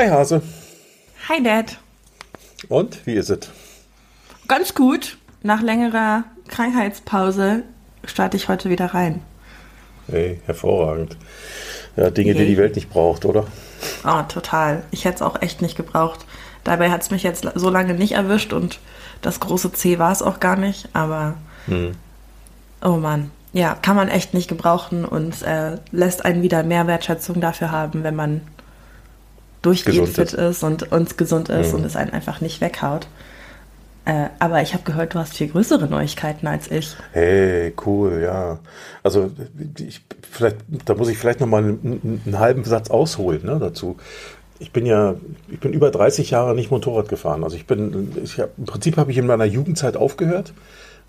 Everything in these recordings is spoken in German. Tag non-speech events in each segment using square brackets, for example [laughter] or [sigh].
Hi Hase. Hi Dad. Und wie ist es? Ganz gut. Nach längerer Krankheitspause starte ich heute wieder rein. Hey, hervorragend. Ja, Dinge, die die Welt nicht braucht, oder? Oh, total. Ich hätte es auch echt nicht gebraucht. Dabei hat es mich jetzt so lange nicht erwischt und das große C war es auch gar nicht, aber hm. oh Mann. Ja, kann man echt nicht gebrauchen und äh, lässt einen wieder mehr Wertschätzung dafür haben, wenn man durchgehend fit ist. und, und gesund ist mhm. und es einen einfach nicht weghaut. Äh, aber ich habe gehört, du hast viel größere Neuigkeiten als ich. Hey, cool, ja. Also ich, vielleicht, da muss ich vielleicht noch mal einen, einen halben Satz ausholen ne, dazu. Ich bin ja, ich bin über 30 Jahre nicht Motorrad gefahren. Also ich bin, ich hab, im Prinzip habe ich in meiner Jugendzeit aufgehört.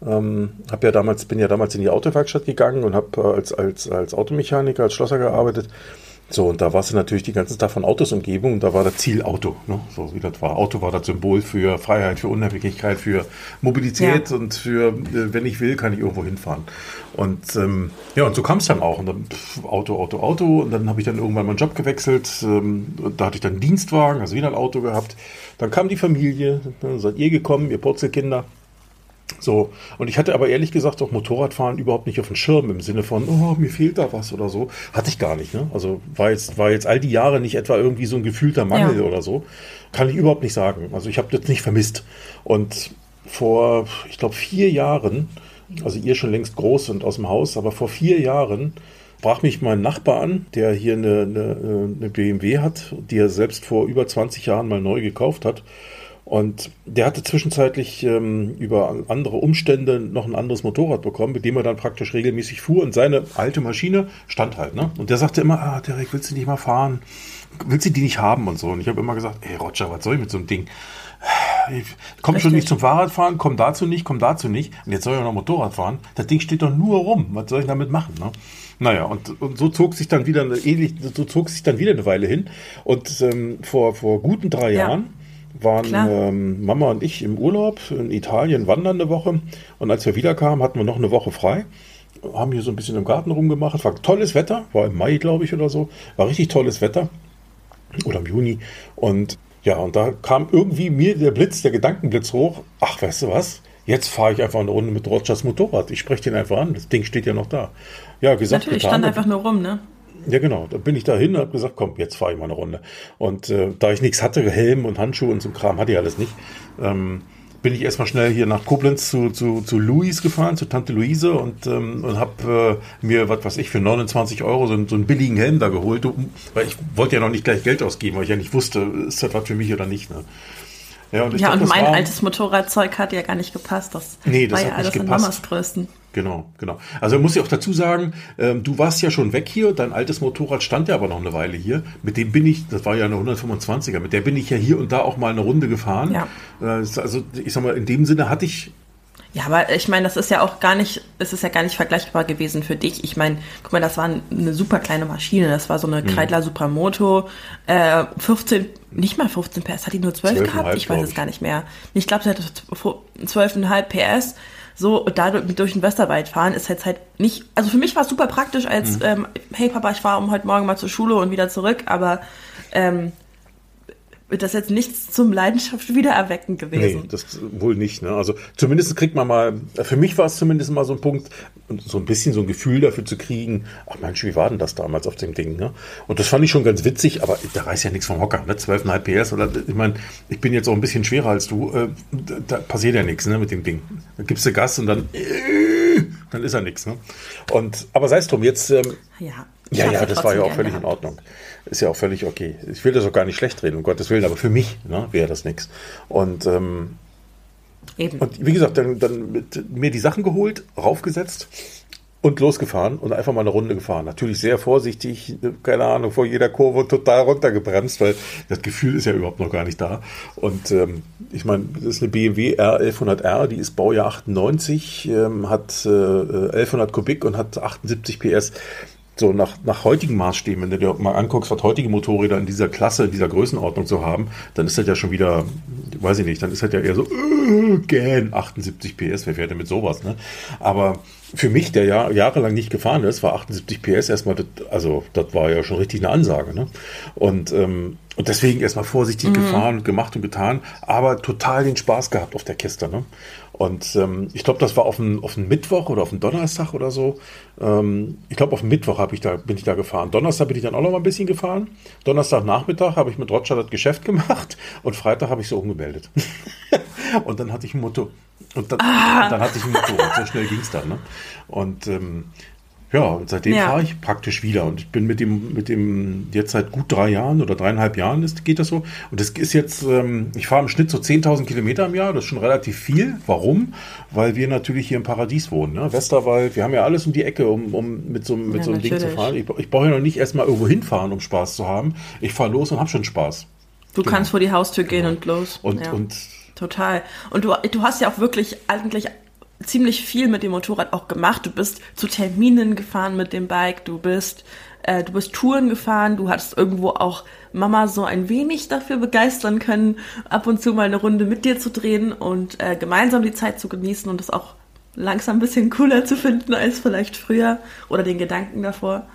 Ähm, hab ja damals, bin ja damals in die Autowerkstatt gegangen und habe äh, als, als, als Automechaniker, als Schlosser gearbeitet so, und da warst du natürlich die ganzen Tag von Autos umgeben und da war das Ziel Auto. Ne? So wie das war. Auto war das Symbol für Freiheit, für Unabhängigkeit, für Mobilität ja. und für, äh, wenn ich will, kann ich irgendwo hinfahren. Und ähm, ja, und so kam es dann auch. Und dann pff, Auto, Auto, Auto. Und dann habe ich dann irgendwann meinen Job gewechselt. Ähm, da hatte ich dann einen Dienstwagen, also wieder ein Auto gehabt. Dann kam die Familie, dann seid ihr gekommen, ihr Purzelkinder. So, und ich hatte aber ehrlich gesagt auch Motorradfahren überhaupt nicht auf dem Schirm im Sinne von, oh, mir fehlt da was oder so. Hatte ich gar nicht, ne? Also war jetzt, war jetzt all die Jahre nicht etwa irgendwie so ein gefühlter Mangel ja. oder so. Kann ich überhaupt nicht sagen. Also ich habe das nicht vermisst. Und vor, ich glaube, vier Jahren, also ihr schon längst groß und aus dem Haus, aber vor vier Jahren sprach mich mein Nachbar an, der hier eine, eine, eine BMW hat, die er selbst vor über 20 Jahren mal neu gekauft hat. Und der hatte zwischenzeitlich ähm, über andere Umstände noch ein anderes Motorrad bekommen, mit dem er dann praktisch regelmäßig fuhr. Und seine alte Maschine stand halt. Ne? Und der sagte immer, ah, Derek, willst du nicht mal fahren? Willst du die nicht haben und so? Und ich habe immer gesagt, ey Roger, was soll ich mit so einem Ding? Komm schon nicht zum Fahrradfahren, komm dazu nicht, komm dazu nicht. Und jetzt soll ich noch Motorrad fahren. Das Ding steht doch nur rum. Was soll ich damit machen? Ne? Naja, und, und so zog sich dann wieder eine, so zog sich dann wieder eine Weile hin. Und ähm, vor, vor guten drei ja. Jahren waren ähm, Mama und ich im Urlaub in Italien wandern eine Woche. Und als wir wiederkamen, hatten wir noch eine Woche frei. Haben hier so ein bisschen im Garten rumgemacht. War tolles Wetter, war im Mai, glaube ich, oder so. War richtig tolles Wetter. Oder im Juni. Und ja, und da kam irgendwie mir der Blitz, der Gedankenblitz hoch. Ach, weißt du was? Jetzt fahre ich einfach eine Runde mit Rogers Motorrad. Ich spreche den einfach an. Das Ding steht ja noch da. Ja, gesagt, Natürlich getan. stand einfach nur rum, ne? Ja, genau. Da bin ich dahin und habe gesagt, komm, jetzt fahre ich mal eine Runde. Und äh, da ich nichts hatte, Helm und Handschuhe und so Kram hatte ich alles nicht, ähm, bin ich erstmal schnell hier nach Koblenz zu, zu, zu Louis gefahren, zu Tante Luise und, ähm, und habe äh, mir, was weiß ich, für 29 Euro so, so einen billigen Helm da geholt, weil ich wollte ja noch nicht gleich Geld ausgeben, weil ich ja nicht wusste, ist das was für mich oder nicht. Ne? Ja, und, ja, glaub, und mein war, altes Motorradzeug hat ja gar nicht gepasst. Das nee, das war ja alles in Mamas Größten. Genau, genau. Also muss ich auch dazu sagen, ähm, du warst ja schon weg hier, dein altes Motorrad stand ja aber noch eine Weile hier. Mit dem bin ich, das war ja eine 125er, mit der bin ich ja hier und da auch mal eine Runde gefahren. Ja. Äh, also ich sag mal, in dem Sinne hatte ich ja, aber ich meine, das ist ja auch gar nicht, es ist ja gar nicht vergleichbar gewesen für dich. Ich meine, guck mal, das war eine super kleine Maschine. Das war so eine mhm. Kreidler Supermoto. Äh, 15, nicht mal 15 PS, hat die nur 12, 12 gehabt? Ich weiß es gar nicht mehr. Ich glaube, sie hatte 12,5 PS. So, dadurch durch den Westerwald fahren ist jetzt halt nicht, also für mich war es super praktisch als, mhm. ähm, hey Papa, ich fahre um heute Morgen mal zur Schule und wieder zurück, aber ähm, wird das jetzt nichts zum Leidenschaft wiedererwecken gewesen. Nee, das wohl nicht. Ne? Also zumindest kriegt man mal, für mich war es zumindest mal so ein Punkt, so ein bisschen so ein Gefühl dafür zu kriegen, ach Mensch, wie war denn das damals auf dem Ding? Ne? Und das fand ich schon ganz witzig, aber da reißt ja nichts vom Hocker. Ne? 12,5 PS oder ich meine, ich bin jetzt auch ein bisschen schwerer als du, äh, da passiert ja nichts ne, mit dem Ding. Da gibst du Gas und dann, äh, dann ist ja nichts. Ne? Und, aber sei es drum, jetzt... Ähm, ja. Ja, ja, das war ja auch völlig gehabt. in Ordnung. Ist ja auch völlig okay. Ich will das auch gar nicht schlecht reden, um Gottes Willen, aber für mich ne, wäre das nichts. Und, ähm, Eben. und wie gesagt, dann, dann mit, mir die Sachen geholt, raufgesetzt und losgefahren und einfach mal eine Runde gefahren. Natürlich sehr vorsichtig, keine Ahnung, vor jeder Kurve total runtergebremst, weil das Gefühl ist ja überhaupt noch gar nicht da. Und ähm, ich meine, das ist eine BMW R1100R, die ist Baujahr 98, ähm, hat äh, 1100 Kubik und hat 78 PS so nach, nach heutigen Maßstäben, wenn du dir mal anguckst, was heutige Motorräder in dieser Klasse, in dieser Größenordnung so haben, dann ist das ja schon wieder, weiß ich nicht, dann ist das ja eher so, äh, gähn, 78 PS, wer fährt denn mit sowas, ne? Aber für mich, der ja jahrelang nicht gefahren ist, war 78 PS erstmal, das, also das war ja schon richtig eine Ansage, ne? Und, ähm, und deswegen erstmal vorsichtig mhm. gefahren und gemacht und getan, aber total den Spaß gehabt auf der Kiste. Ne? Und ähm, ich glaube, das war auf einen Mittwoch oder auf einen Donnerstag oder so. Ähm, ich glaube, auf einen Mittwoch ich da, bin ich da gefahren. Donnerstag bin ich dann auch noch mal ein bisschen gefahren. Donnerstagnachmittag habe ich mit Roger das Geschäft gemacht [laughs] und Freitag habe ich so umgemeldet. [laughs] und dann hatte ich ein Motto. Und dann, ah. und dann hatte ich ein Motorrad. So schnell ging es dann. Ne? Und ähm, ja, und seitdem ja. fahre ich praktisch wieder. Und ich bin mit dem, mit dem jetzt seit gut drei Jahren oder dreieinhalb Jahren ist, geht das so. Und das ist jetzt, ähm, ich fahre im Schnitt so 10.000 Kilometer im Jahr. Das ist schon relativ viel. Warum? Weil wir natürlich hier im Paradies wohnen. Ne? Westerwald, wir haben ja alles um die Ecke, um, um mit so, mit ja, so einem Ding zu fahren. Ich, ich brauche ja noch nicht erstmal irgendwo hinfahren, um Spaß zu haben. Ich fahre los und habe schon Spaß. Du genau. kannst vor die Haustür gehen genau. und los. Und, ja. und Total. Und du, du hast ja auch wirklich eigentlich ziemlich viel mit dem Motorrad auch gemacht. Du bist zu Terminen gefahren mit dem Bike, du bist, äh, du bist Touren gefahren, du hattest irgendwo auch Mama so ein wenig dafür begeistern können, ab und zu mal eine Runde mit dir zu drehen und äh, gemeinsam die Zeit zu genießen und das auch langsam ein bisschen cooler zu finden als vielleicht früher oder den Gedanken davor.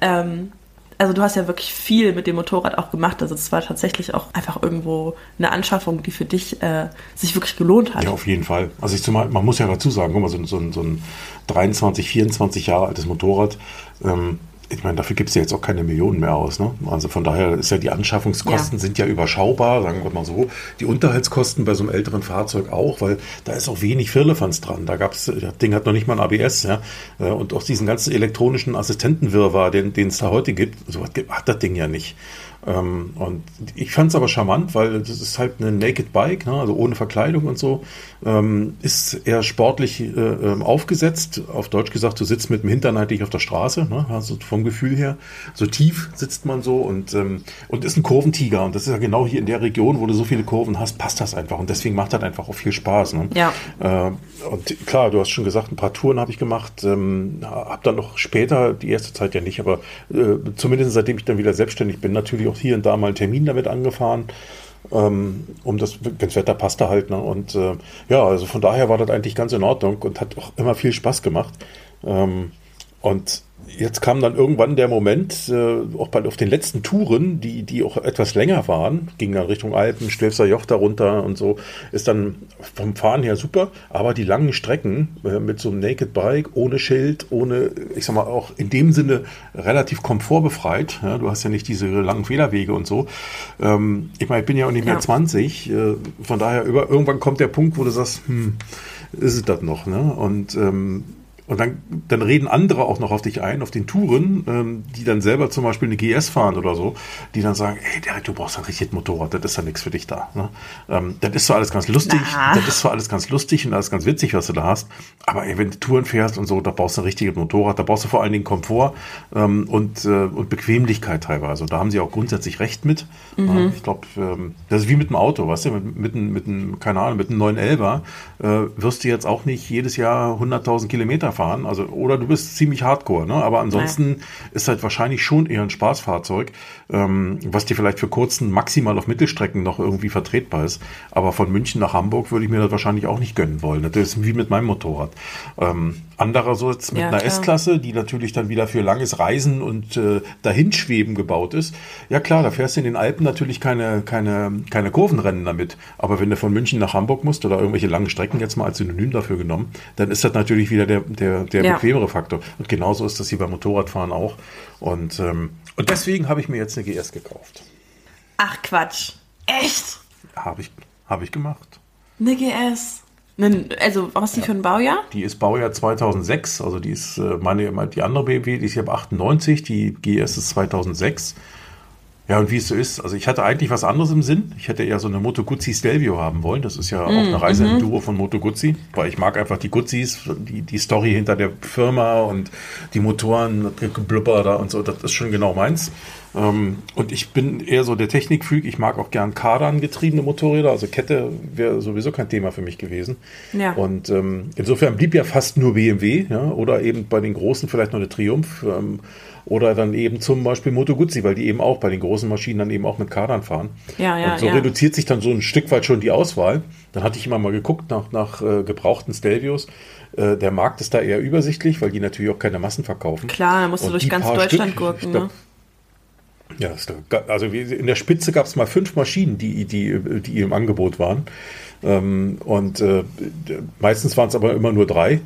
Ähm, also du hast ja wirklich viel mit dem Motorrad auch gemacht. Also es war tatsächlich auch einfach irgendwo eine Anschaffung, die für dich äh, sich wirklich gelohnt hat. Ja, auf jeden Fall. Also ich zumal, man muss ja dazu sagen, guck mal, so, so, so ein 23, 24 Jahre altes Motorrad, ähm, ich meine, dafür gibt es ja jetzt auch keine Millionen mehr aus. Ne? Also von daher ist ja die Anschaffungskosten ja. sind ja überschaubar, sagen wir mal so. Die Unterhaltskosten bei so einem älteren Fahrzeug auch, weil da ist auch wenig Firlefanz dran. Da gab's, das Ding hat noch nicht mal ein ABS, ja. Und auch diesen ganzen elektronischen Assistentenwirrwarr, den, es da heute gibt, so hat das Ding ja nicht. Ähm, und ich fand es aber charmant, weil das ist halt eine Naked Bike, ne, also ohne Verkleidung und so. Ähm, ist eher sportlich äh, ähm, aufgesetzt. Auf Deutsch gesagt, du sitzt mit dem Hintern eigentlich auf der Straße, ne, also vom Gefühl her. So tief sitzt man so und, ähm, und ist ein Kurventiger. Und das ist ja genau hier in der Region, wo du so viele Kurven hast, passt das einfach. Und deswegen macht das einfach auch viel Spaß. Ne? Ja. Äh, und klar, du hast schon gesagt, ein paar Touren habe ich gemacht. Ähm, habe dann noch später, die erste Zeit ja nicht, aber äh, zumindest seitdem ich dann wieder selbstständig bin, natürlich auch auch hier und da mal einen Termin damit angefahren. Ähm, um das, das Wetter passte halt. Ne? Und äh, ja, also von daher war das eigentlich ganz in Ordnung und hat auch immer viel Spaß gemacht. Ähm, und jetzt kam dann irgendwann der Moment, äh, auch bei, auf den letzten Touren, die, die auch etwas länger waren, ging dann Richtung Alpen, Stelzer Joch darunter und so, ist dann vom Fahren her super, aber die langen Strecken äh, mit so einem Naked Bike, ohne Schild, ohne, ich sag mal, auch in dem Sinne relativ komfortbefreit, ja, du hast ja nicht diese langen Fehlerwege und so. Ähm, ich meine, ich bin ja auch nicht mehr ja. 20, äh, von daher über, irgendwann kommt der Punkt, wo du sagst, hm, ist es das noch, ne? Und ähm, und dann, dann reden andere auch noch auf dich ein, auf den Touren, ähm, die dann selber zum Beispiel eine GS fahren oder so, die dann sagen, ey, Derek, du brauchst ein richtiges Motorrad, das ist ja nichts für dich da. Ne? Ähm, das ist zwar alles ganz lustig, Na. das ist zwar alles ganz lustig und alles ganz witzig, was du da hast, aber ey, wenn du Touren fährst und so, da brauchst du ein richtiges Motorrad, da brauchst du vor allen Dingen Komfort ähm, und, äh, und Bequemlichkeit teilweise. Und da haben sie auch grundsätzlich recht mit. Mhm. Ich glaube, ähm, das ist wie mit dem Auto, weißt du, mit, mit, mit, mit keine Ahnung, mit einem 911er äh, wirst du jetzt auch nicht jedes Jahr 100.000 Kilometer fahren. Also, oder du bist ziemlich hardcore, ne? Aber ansonsten Nein. ist halt wahrscheinlich schon eher ein Spaßfahrzeug, ähm, was dir vielleicht für kurzen, maximal auf Mittelstrecken noch irgendwie vertretbar ist. Aber von München nach Hamburg würde ich mir das wahrscheinlich auch nicht gönnen wollen. Das ist wie mit meinem Motorrad. Ähm, andererseits mit ja, einer S-Klasse, die natürlich dann wieder für langes Reisen und äh, Dahinschweben gebaut ist. Ja klar, da fährst du in den Alpen natürlich keine, keine, keine Kurvenrennen damit. Aber wenn du von München nach Hamburg musst oder irgendwelche langen Strecken jetzt mal als Synonym dafür genommen, dann ist das natürlich wieder der, der, der ja. bequemere Faktor. Und genauso ist das hier beim Motorradfahren auch. Und, ähm, und deswegen habe ich mir jetzt eine GS gekauft. Ach Quatsch. Echt? Habe ich, hab ich gemacht. Eine GS. Also, was ist die ja. für ein Baujahr? Die ist Baujahr 2006, also die ist äh, meine, die andere BMW, die ist ja ab 98, die GS ist 2006. Ja, und wie es so ist, also ich hatte eigentlich was anderes im Sinn. Ich hätte eher so eine Moto Guzzi Stelvio haben wollen. Das ist ja auch mm, eine Reiseenduro mm von Moto Guzzi, weil ich mag einfach die Guzzis, die, die Story hinter der Firma und die Motoren, Blubber da und so, das ist schon genau meins. Ähm, und ich bin eher so der Technikfreak. Ich mag auch gern Kardan getriebene Motorräder. Also Kette wäre sowieso kein Thema für mich gewesen. Ja. Und ähm, insofern blieb ja fast nur BMW, ja, oder eben bei den Großen vielleicht noch eine Triumph. Ähm, oder dann eben zum Beispiel Moto Guzzi, weil die eben auch bei den großen Maschinen dann eben auch mit Kadern fahren. Ja, ja, und so ja. reduziert sich dann so ein Stück weit schon die Auswahl. Dann hatte ich immer mal geguckt nach, nach äh, gebrauchten Stelvios. Äh, der Markt ist da eher übersichtlich, weil die natürlich auch keine Massen verkaufen. Klar, da musst du und durch ganz Deutschland Stück, gurken. Glaub, ne? Ja, also in der Spitze gab es mal fünf Maschinen, die, die, die im Angebot waren. Ähm, und äh, meistens waren es aber immer nur drei.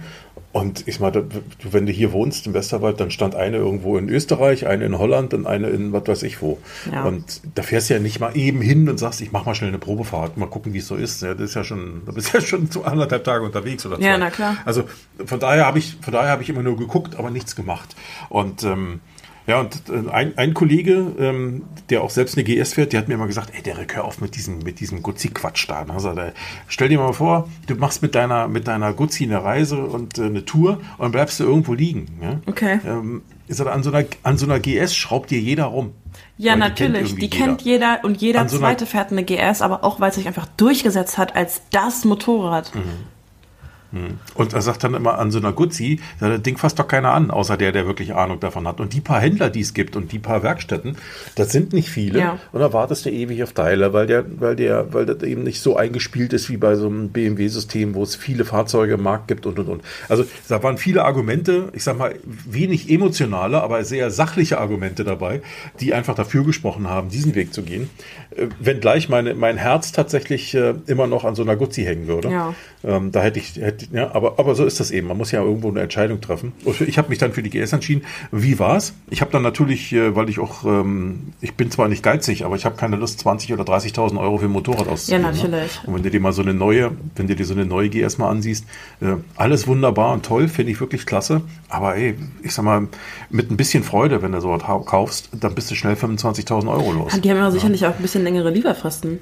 Und ich meine, wenn du hier wohnst im Westerwald, dann stand eine irgendwo in Österreich, eine in Holland und eine in was weiß ich wo. Ja. Und da fährst du ja nicht mal eben hin und sagst, ich mach mal schnell eine Probefahrt, mal gucken, wie es so ist. Ja, das ist ja schon, da bist ja schon [laughs] zu anderthalb Tage unterwegs oder zwei. Ja, na klar. Also von daher habe ich, von daher habe ich immer nur geguckt, aber nichts gemacht. Und ähm, ja, und äh, ein, ein Kollege, ähm, der auch selbst eine GS fährt, der hat mir immer gesagt, ey, Derek, hör auf mit diesem, mit diesem Guzzi-Quatsch da. Also, da. Stell dir mal vor, du machst mit deiner, mit deiner Guzzi eine Reise und äh, eine Tour und dann bleibst du irgendwo liegen. Ja? Okay. Ähm, ist an so, einer, an so einer GS schraubt dir jeder rum. Ja, natürlich. Die, die kennt jeder und jeder so zweite fährt eine GS, aber auch weil es sich einfach durchgesetzt hat als das Motorrad. Mhm. Und er sagt dann immer an so einer Guzzi, das Ding fasst doch keiner an, außer der, der wirklich Ahnung davon hat. Und die paar Händler, die es gibt und die paar Werkstätten, das sind nicht viele. Ja. Und da wartest du ewig auf Teile, weil der, weil der, weil das eben nicht so eingespielt ist wie bei so einem BMW-System, wo es viele Fahrzeuge im Markt gibt und und und. Also da waren viele Argumente, ich sag mal, wenig emotionale, aber sehr sachliche Argumente dabei, die einfach dafür gesprochen haben, diesen Weg zu gehen. Äh, wenngleich meine, mein Herz tatsächlich äh, immer noch an so einer Guzzi hängen würde. Ja. Ähm, da hätte ich, hätte ja, aber, aber so ist das eben. Man muss ja irgendwo eine Entscheidung treffen. Ich habe mich dann für die GS entschieden. Wie war's? Ich habe dann natürlich, äh, weil ich auch, ähm, ich bin zwar nicht geizig, aber ich habe keine Lust, 20 oder 30.000 Euro für ein Motorrad auszugeben. Ja, natürlich. Ne? Und wenn du dir mal so eine neue, wenn du dir so eine neue GS mal ansiehst, äh, alles wunderbar und toll, finde ich wirklich klasse. Aber ey, ich sag mal, mit ein bisschen Freude, wenn du so was kaufst, dann bist du schnell 25.000 Euro los. Die haben ja sicherlich auch ein bisschen längere Lieferfristen.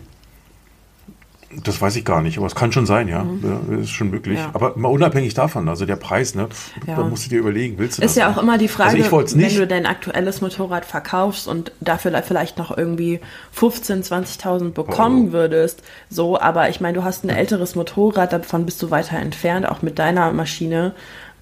Das weiß ich gar nicht, aber es kann schon sein, ja. Mhm. ist schon möglich. Ja. Aber mal unabhängig davon, also der Preis, ne, ja. da musst du dir überlegen, willst du ist das? Ist ja auch immer die Frage, also wenn du dein aktuelles Motorrad verkaufst und dafür vielleicht noch irgendwie 15.000, 20.000 bekommen oh. würdest, so, aber ich meine, du hast ein älteres Motorrad, davon bist du weiter entfernt, auch mit deiner Maschine.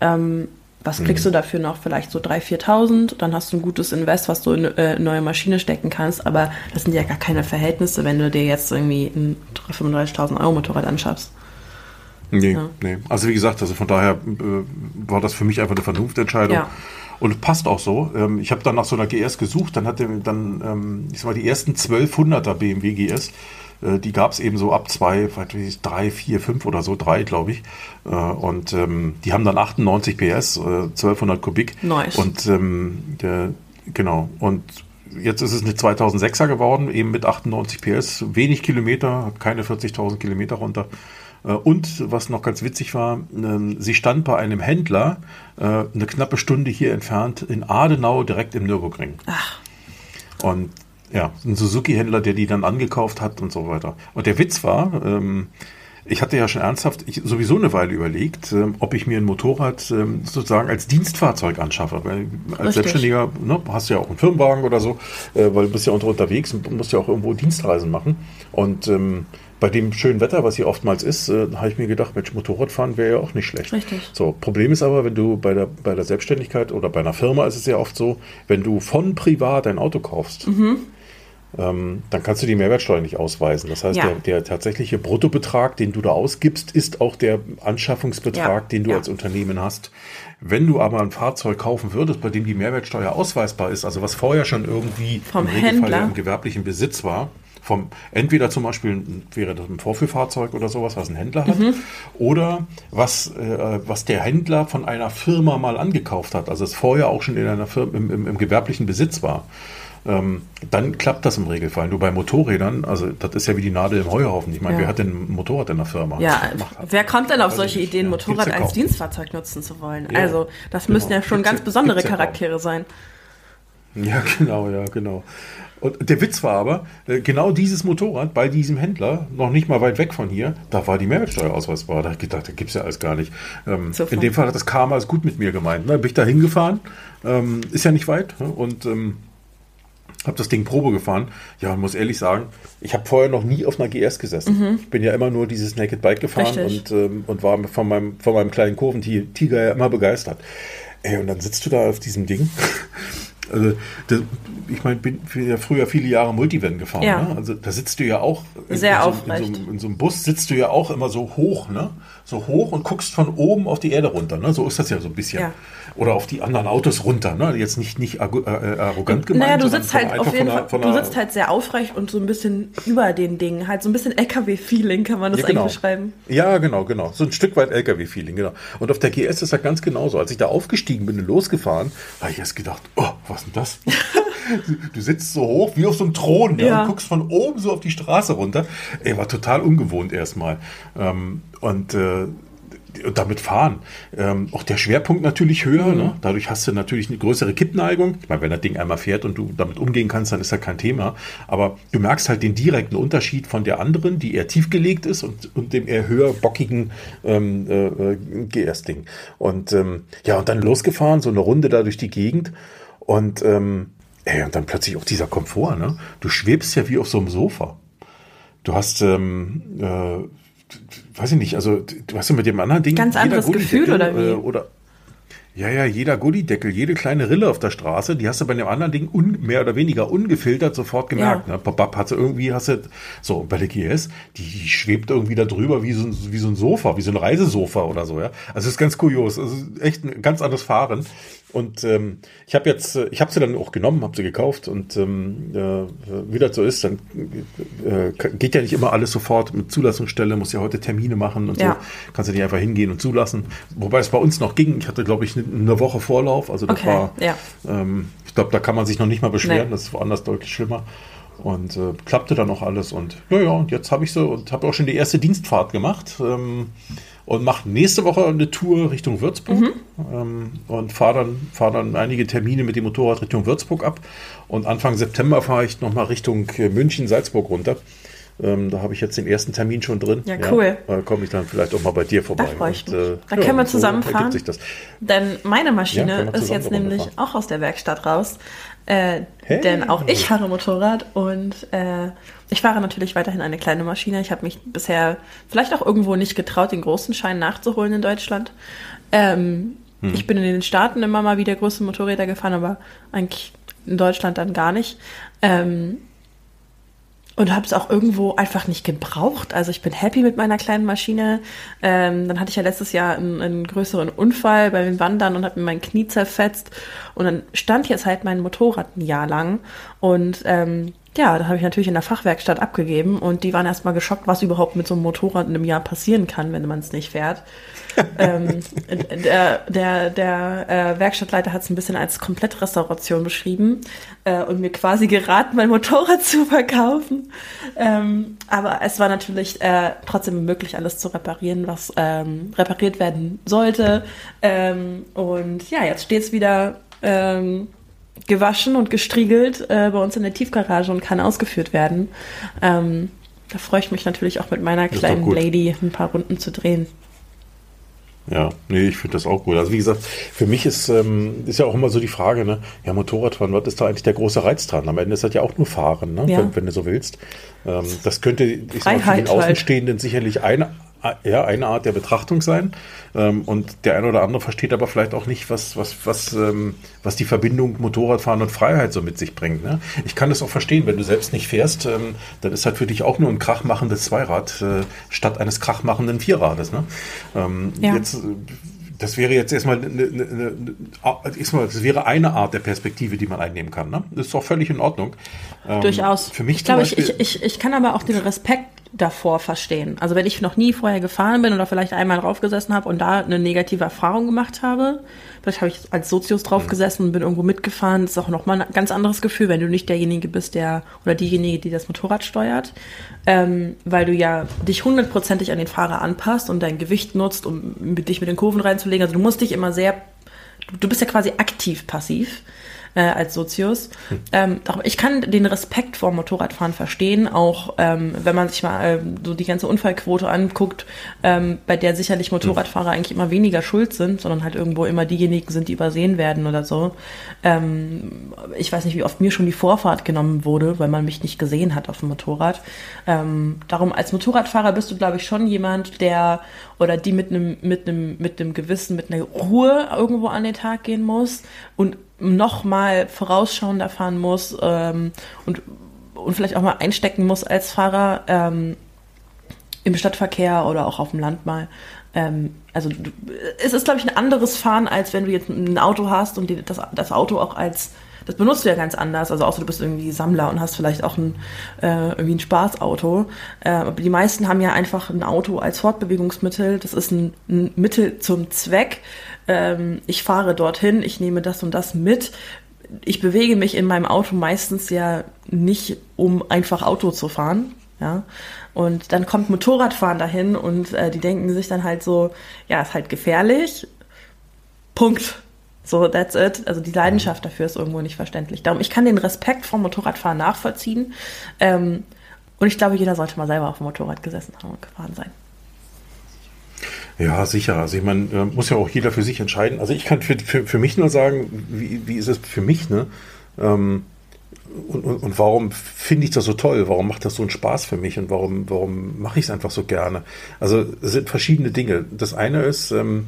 Ähm, was kriegst mhm. du dafür noch? Vielleicht so 3.000, 4.000. Dann hast du ein gutes Invest, was du in eine äh, neue Maschine stecken kannst. Aber das sind ja gar keine Verhältnisse, wenn du dir jetzt irgendwie ein 35.000 Euro Motorrad anschaffst. Nee, ja. nee. Also wie gesagt, also von daher äh, war das für mich einfach eine Vernunftentscheidung. Ja. Und passt auch so. Ähm, ich habe dann nach so einer GS gesucht, dann hatte dann, ähm, ich sag mal, die ersten 1200er BMW GS die gab es eben so ab zwei, drei, vier, fünf oder so, drei, glaube ich. Äh, und ähm, die haben dann 98 PS, äh, 1200 Kubik. Nice. Und ähm, der, genau. Und jetzt ist es eine 2006er geworden, eben mit 98 PS, wenig Kilometer, keine 40.000 Kilometer runter. Äh, und was noch ganz witzig war, ähm, sie stand bei einem Händler eine knappe Stunde hier entfernt in Adenau, direkt im Nürburgring. Ach. Und ja, ein Suzuki-Händler, der die dann angekauft hat und so weiter. Und der Witz war, ähm, ich hatte ja schon ernsthaft ich, sowieso eine Weile überlegt, ähm, ob ich mir ein Motorrad ähm, sozusagen als Dienstfahrzeug anschaffe. Weil als Richtig. Selbstständiger ne, hast du ja auch einen Firmenwagen oder so, äh, weil du bist ja unter unterwegs und musst ja auch irgendwo Dienstreisen machen. Und ähm, bei dem schönen Wetter, was hier oftmals ist, äh, habe ich mir gedacht, Mensch, Motorradfahren wäre ja auch nicht schlecht. Richtig. So, Problem ist aber, wenn du bei der, bei der Selbstständigkeit oder bei einer Firma ist es ja oft so, wenn du von privat ein Auto kaufst, mhm dann kannst du die Mehrwertsteuer nicht ausweisen. Das heißt, ja. der, der, tatsächliche Bruttobetrag, den du da ausgibst, ist auch der Anschaffungsbetrag, ja. den du ja. als Unternehmen hast. Wenn du aber ein Fahrzeug kaufen würdest, bei dem die Mehrwertsteuer ausweisbar ist, also was vorher schon irgendwie Vom im Händler. im gewerblichen Besitz war, vom entweder zum Beispiel wäre das ein Vorführfahrzeug oder sowas, was ein Händler hat, mhm. oder was, äh, was der Händler von einer Firma mal angekauft hat, also es vorher auch schon in einer Firma im, im, im gewerblichen Besitz war ähm, dann klappt das im Regelfall. Nur bei Motorrädern, also das ist ja wie die Nadel im Heuhaufen. Ich meine, ja. wer hat denn ein Motorrad in der Firma? Ja, wer kommt denn auf also solche Ideen, Motorrad als Dienstfahrzeug nutzen zu wollen? Ja, also das genau. müssen ja schon ganz besondere Charaktere sein. Ja, [laughs] genau, ja, genau. Und der Witz war aber, äh, genau dieses Motorrad bei diesem Händler, noch nicht mal weit weg von hier, da war die Mehrwertsteuer ausweisbar. Da habe ich gedacht, da gibt es ja alles gar nicht. Ähm, in dem Fall hat das Karma als gut mit mir gemeint. Ne? Bin ich da hingefahren, ähm, ist ja nicht weit. Ne? Und ähm, habe das Ding Probe gefahren. Ja, und muss ehrlich sagen, ich habe vorher noch nie auf einer GS gesessen. Mhm. Ich bin ja immer nur dieses Naked Bike gefahren und, ähm, und war von meinem, von meinem kleinen Kurventiger ja immer begeistert. Ey, und dann sitzt du da auf diesem Ding [laughs] Also, das, ich meine, bin ja früher viele Jahre Multivan gefahren. Ja. Ne? Also da sitzt du ja auch Sehr in, so, aufrecht. in, so, in so einem Bus sitzt du ja auch immer so hoch, ne? So hoch und guckst von oben auf die Erde runter. Ne? So ist das ja so ein bisschen. Ja. Oder auf die anderen Autos runter. Ne? Jetzt nicht, nicht argu- äh, arrogant gemeint. Naja, du sitzt halt auf jeden Fall, du sitzt halt sehr aufrecht und so ein bisschen über den Dingen, halt so ein bisschen LKW-Feeling kann man das Ja, genau. eigentlich beschreiben. Ja, genau, genau. So ein Stück weit LKW-Feeling, genau. Und auf der GS ist das ganz genauso. Als ich da aufgestiegen bin und losgefahren, habe ich erst gedacht, oh, was ist denn das? [laughs] du sitzt so hoch wie auf so einem Thron ne? Ja. und guckst von oben so auf die Straße runter. Ey, war total ungewohnt erstmal. Ähm, und äh, und damit fahren. Ähm, auch der Schwerpunkt natürlich höher. Mhm. Ne? Dadurch hast du natürlich eine größere Kippneigung. Ich meine, wenn das Ding einmal fährt und du damit umgehen kannst, dann ist das kein Thema. Aber du merkst halt den direkten Unterschied von der anderen, die eher tiefgelegt ist und, und dem eher höher bockigen ähm, äh, äh, GS-Ding. Und ähm, ja, und dann losgefahren, so eine Runde da durch die Gegend. Und, ähm, ey, und dann plötzlich auch dieser Komfort. Ne? Du schwebst ja wie auf so einem Sofa. Du hast, ähm, äh, weiß ich nicht, also du hast ja mit dem anderen Ding Ganz anderes Gefühl, oder wie? Äh, oder ja, ja, jeder Gullideckel, jede kleine Rille auf der Straße, die hast du bei dem anderen Ding un, mehr oder weniger ungefiltert sofort gemerkt. Ja. Ne? Babab hat sie irgendwie, hast du, so, bei der GS, die, die schwebt irgendwie da drüber wie so, ein- wie so ein Sofa, wie so ein Reisesofa oder so, ja. Also es ist ganz kurios, es ist echt ein ganz anderes Fahren. Und ähm, ich habe jetzt, äh, ich habe sie dann auch genommen, habe sie gekauft und ähm, äh, wie das so ist, dann äh, geht ja nicht immer alles sofort mit Zulassungsstelle, muss ja heute Termine machen und Ja. so. Kannst du nicht einfach hingehen und zulassen. Wobei es bei uns noch ging. Ich hatte, glaube ich, eine- Woche Vorlauf. Also das Okay, war, ja. ähm, ich glaube, da kann man sich noch nicht mal beschweren. Nee. Das ist woanders deutlich schlimmer. Und äh, klappte dann auch alles. Und ja, ja, und jetzt habe ich so und habe auch schon die erste Dienstfahrt gemacht. Ähm, und mache nächste Woche eine Tour Richtung Würzburg Mhm. ähm, und fahre dann, fahr dann einige Termine mit dem Motorrad Richtung Würzburg ab. Und Anfang September fahre ich nochmal Richtung äh, München, Salzburg runter. Ähm, da habe ich jetzt den ersten Termin schon drin. Ja, cool. Da komme ich dann vielleicht auch mal bei dir vorbei. Da freue ich Und, mich. äh, Da können wir so zusammenfahren. ergibt sich das. Denn meine Ja, Maschine wir ist jetzt nämlich fahren. auch aus der Werkstatt raus. Äh, Hey. Denn auch ich fahre Motorrad und äh, ich fahre natürlich weiterhin eine kleine Maschine. Ich habe mich bisher vielleicht auch irgendwo nicht getraut, den großen Schein nachzuholen in Deutschland. Ähm, Hm. Ich bin in den Staaten immer mal wieder große Motorräder gefahren, aber eigentlich in Deutschland dann gar nicht. Ähm, und habe es auch irgendwo einfach nicht gebraucht. Also ich bin happy mit meiner kleinen Maschine. Ähm, dann hatte ich ja letztes Jahr einen, einen größeren Unfall beim Wandern und habe mir mein Knie zerfetzt. Und dann stand jetzt halt mein Motorrad ein Jahr lang. Und ähm, ja, da habe ich natürlich in der Fachwerkstatt abgegeben. Und die waren erstmal geschockt, was überhaupt mit so einem Motorrad in einem Jahr passieren kann, wenn man es nicht fährt. [laughs] ähm, der der, der äh, Werkstattleiter hat es ein bisschen als Komplettrestauration beschrieben äh, und mir quasi geraten, mein Motorrad [laughs] zu verkaufen. Ähm, aber es war natürlich äh, trotzdem möglich, alles zu reparieren, was ähm, repariert werden sollte. Ähm, und ja, jetzt steht es wieder ähm, gewaschen und gestriegelt äh, bei uns in der Tiefgarage und kann ausgeführt werden. Ähm, da freue ich mich natürlich auch mit meiner kleinen. Lady ein paar Runden zu drehen. Ja, nee, ich finde das auch gut. Also wie gesagt, für mich ist, ähm, ist ja auch immer so die Frage, ne, ja, Motorradfahren, was ist da eigentlich der große Reiz dran? Am Ende ist das ja auch nur Fahren, ne, Ja. wenn, wenn du so willst. Ähm, das könnte ich sag mal, für Freiheit den halt. Außenstehenden sicherlich eine, ja, eine Art der Betrachtung sein. Ähm, und der eine oder andere versteht aber vielleicht auch nicht, was, was, was, ähm, was die Verbindung Motorradfahren und Freiheit so mit sich bringt. Ne? Ich kann das auch verstehen, wenn du selbst nicht fährst, ähm, dann ist halt für dich auch nur ein krachmachendes Zweirad äh, statt eines krachmachenden Vierrades. Ne? Ja. Jetzt äh, das wäre jetzt erstmal eine, eine, eine, das wäre eine Art der Perspektive, die man einnehmen kann. Ne? Das ist doch völlig in Ordnung. Durchaus. Für mich ich glaube, Beispiel, ich, ich, ich kann aber auch den Respekt davor verstehen. Also wenn ich noch nie vorher gefahren bin oder vielleicht einmal draufgesessen habe und da eine negative Erfahrung gemacht habe, vielleicht habe ich als Sozius draufgesessen und bin irgendwo mitgefahren, das ist auch nochmal ein ganz anderes Gefühl, wenn du nicht derjenige bist, der oder diejenige, die das Motorrad steuert, ähm, weil du ja dich hundertprozentig an den Fahrer anpasst und dein Gewicht nutzt, um mit, dich mit den Kurven reinzulegen. Also du musst dich immer sehr, du bist ja quasi aktiv passiv äh, als Sozius. Ähm, darum, ich kann den Respekt vor Motorradfahren verstehen, auch ähm, wenn man sich mal ähm, so die ganze Unfallquote anguckt, ähm, bei der sicherlich Motorradfahrer eigentlich immer weniger schuld sind, sondern halt irgendwo immer diejenigen sind, die übersehen werden oder so. Ähm, ich weiß nicht, wie oft mir schon die Vorfahrt genommen wurde, weil man mich nicht gesehen hat auf dem Motorrad. Ähm, darum, als Motorradfahrer bist du, glaube ich, schon jemand, der oder die mit einem mit einem mit einem Gewissen, mit einer Ruhe irgendwo an den Tag gehen muss und noch mal vorausschauender fahren muss ähm, und, und vielleicht auch mal einstecken muss als Fahrer ähm, im Stadtverkehr oder auch auf dem Land mal. Ähm, also du, es ist, glaube ich, ein anderes Fahren, als wenn du jetzt ein Auto hast und die, das, das Auto auch als das benutzt du ja ganz anders. Also außer du bist irgendwie Sammler und hast vielleicht auch ein, äh, irgendwie ein Spaßauto. Äh, aber die meisten haben ja einfach ein Auto als Fortbewegungsmittel. Das ist ein, ein Mittel zum Zweck. Ähm, ich fahre dorthin, ich nehme das und das mit. Ich bewege mich in meinem Auto meistens ja nicht, um einfach Auto zu fahren. Ja, und dann kommt Motorradfahren dahin und äh, die denken sich dann halt so, ja, ist halt gefährlich. Punkt. So, that's it. Also die Leidenschaft dafür ist irgendwo nicht verständlich. Darum, ich kann den Respekt vom Motorradfahren nachvollziehen. Ähm, und ich glaube, jeder sollte mal selber auf dem Motorrad gesessen haben und gefahren sein. Ja, sicher. Also ich meine, äh, muss ja auch jeder für sich entscheiden. Also ich kann für, für, für mich nur sagen, wie, wie ist es für mich, ne? Ähm, und, und, und warum finde ich das so toll? Warum macht das so einen Spaß für mich? Und warum, warum mache ich es einfach so gerne? Also es sind verschiedene Dinge. Das eine ist, ähm,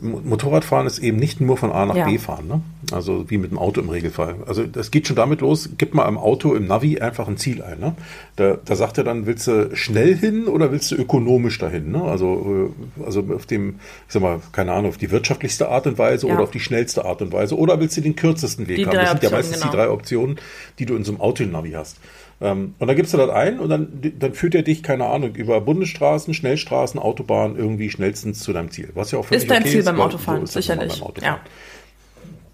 Motorradfahren ist eben nicht nur von A nach ja. B fahren, ne? also wie mit dem Auto im Regelfall. Also das geht schon damit los, gib mal im Auto, im Navi einfach ein Ziel ein. Ne? Da, da sagt er dann, willst du schnell hin oder willst du ökonomisch dahin? Ne? Also, äh, also auf dem, ich sag mal, keine Ahnung, auf die wirtschaftlichste Art und Weise ja. oder auf die schnellste Art und Weise oder willst du den kürzesten Weg die haben? Das sind ja meistens genau. die drei Optionen, die du in so einem Auto im Navi hast. Ähm, und dann gibst du das ein und dann, dann führt er dich, keine Ahnung, über Bundesstraßen, Schnellstraßen, Autobahnen irgendwie schnellstens zu deinem Ziel. Was ja auch völlig Ist dein okay Ziel ist, beim Autofahren, so sicherlich. Beim Autofahren.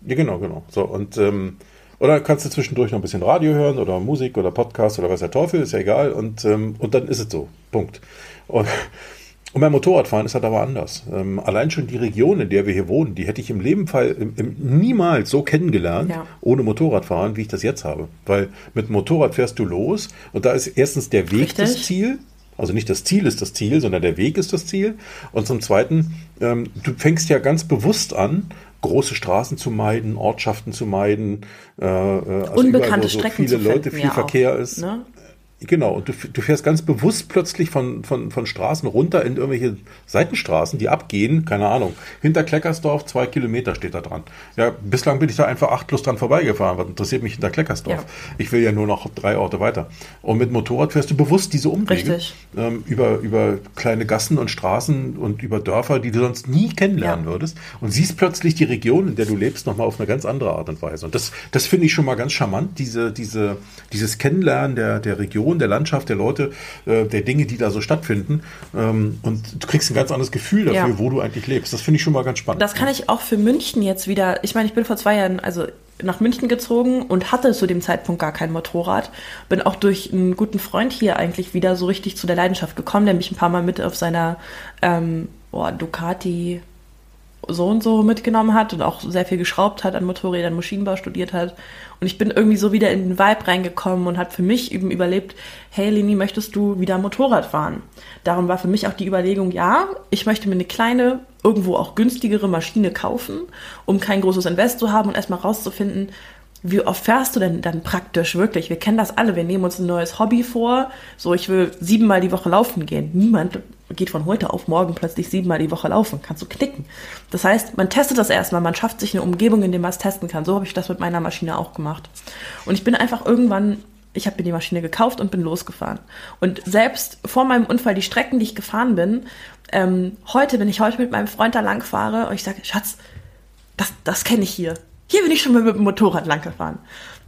Ja. ja, genau, genau. So, und ähm, oder kannst du zwischendurch noch ein bisschen Radio hören oder Musik oder Podcast oder was der Teufel, ist ja egal. Und, ähm, und dann ist es so. Punkt. Und und beim Motorradfahren ist das aber anders. Ähm, allein schon die Region, in der wir hier wohnen, die hätte ich im Leben Fall im, im, niemals so kennengelernt, ja. ohne Motorradfahren, wie ich das jetzt habe. Weil mit Motorrad fährst du los und da ist erstens der Weg Richtig. das Ziel. Also nicht das Ziel ist das Ziel, sondern der Weg ist das Ziel. Und zum Zweiten, ähm, du fängst ja ganz bewusst an, große Straßen zu meiden, Ortschaften zu meiden, äh, äh also unbekannte überall, wo so Strecken viele Leute, viel Verkehr auch, ist. Ne? Genau, und du, du fährst ganz bewusst plötzlich von, von, von Straßen runter in irgendwelche Seitenstraßen, die abgehen, keine Ahnung. Hinter Kleckersdorf, zwei Kilometer steht da dran. Ja, bislang bin ich da einfach achtlos dran vorbeigefahren. Was interessiert mich hinter Kleckersdorf? Ja. Ich will ja nur noch drei Orte weiter. Und mit Motorrad fährst du bewusst diese Umwege ähm, über, über kleine Gassen und Straßen und über Dörfer, die du sonst nie kennenlernen ja. würdest. Und siehst plötzlich die Region, in der du lebst, nochmal auf eine ganz andere Art und Weise. Und das, das finde ich schon mal ganz charmant, diese, diese, dieses Kennenlernen der, der Region Region, der Landschaft, der Leute, äh, der Dinge, die da so stattfinden. Ähm, und du kriegst ein ganz anderes Gefühl dafür, ja. wo du eigentlich lebst. Das finde ich schon mal ganz spannend. Das kann ich auch für München jetzt wieder. Ich meine, ich bin vor zwei Jahren, also nach München gezogen und hatte zu dem Zeitpunkt gar kein Motorrad. Bin auch durch einen guten Freund hier eigentlich wieder so richtig zu der Leidenschaft gekommen, der mich ein paar Mal mit auf seiner ähm, oh, Ducati so und so mitgenommen hat und auch sehr viel geschraubt hat an Motorrädern, Maschinenbau studiert hat. Und ich bin irgendwie so wieder in den Vibe reingekommen und habe für mich eben überlebt, hey Leni, möchtest du wieder Motorrad fahren? Darum war für mich auch die Überlegung, ja, ich möchte mir eine kleine, irgendwo auch günstigere Maschine kaufen, um kein großes Invest zu haben und erstmal rauszufinden, wie oft fährst du denn dann praktisch wirklich? Wir kennen das alle, wir nehmen uns ein neues Hobby vor. So, ich will siebenmal die Woche laufen gehen. Niemand geht von heute auf morgen plötzlich siebenmal die Woche laufen. Kannst du knicken. Das heißt, man testet das erstmal, man schafft sich eine Umgebung, in der man es testen kann. So habe ich das mit meiner Maschine auch gemacht. Und ich bin einfach irgendwann ich habe mir die Maschine gekauft und bin losgefahren. Und selbst vor meinem Unfall, die Strecken, die ich gefahren bin, ähm, heute, wenn ich heute mit meinem Freund da lang fahre und ich sage, Schatz, das, das kenne ich hier. Hier bin ich schon mal mit dem Motorrad lang gefahren.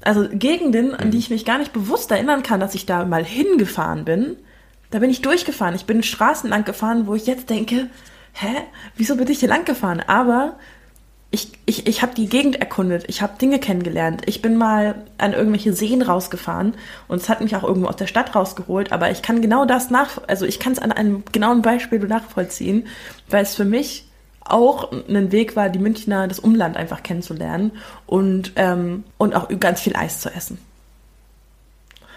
Also Gegenden, an die mhm. ich mich gar nicht bewusst erinnern kann, dass ich da mal hingefahren bin, da bin ich durchgefahren. Ich bin Straßen lang gefahren, wo ich jetzt denke, hä, wieso bin ich hier lang gefahren? Aber ich, ich, ich habe die Gegend erkundet, ich habe Dinge kennengelernt. Ich bin mal an irgendwelche Seen rausgefahren und es hat mich auch irgendwo aus der Stadt rausgeholt, aber ich kann genau das nach, also ich kann es an einem genauen Beispiel nachvollziehen, weil es für mich auch ein Weg war, die Münchner, das Umland einfach kennenzulernen und, ähm, und auch ganz viel Eis zu essen.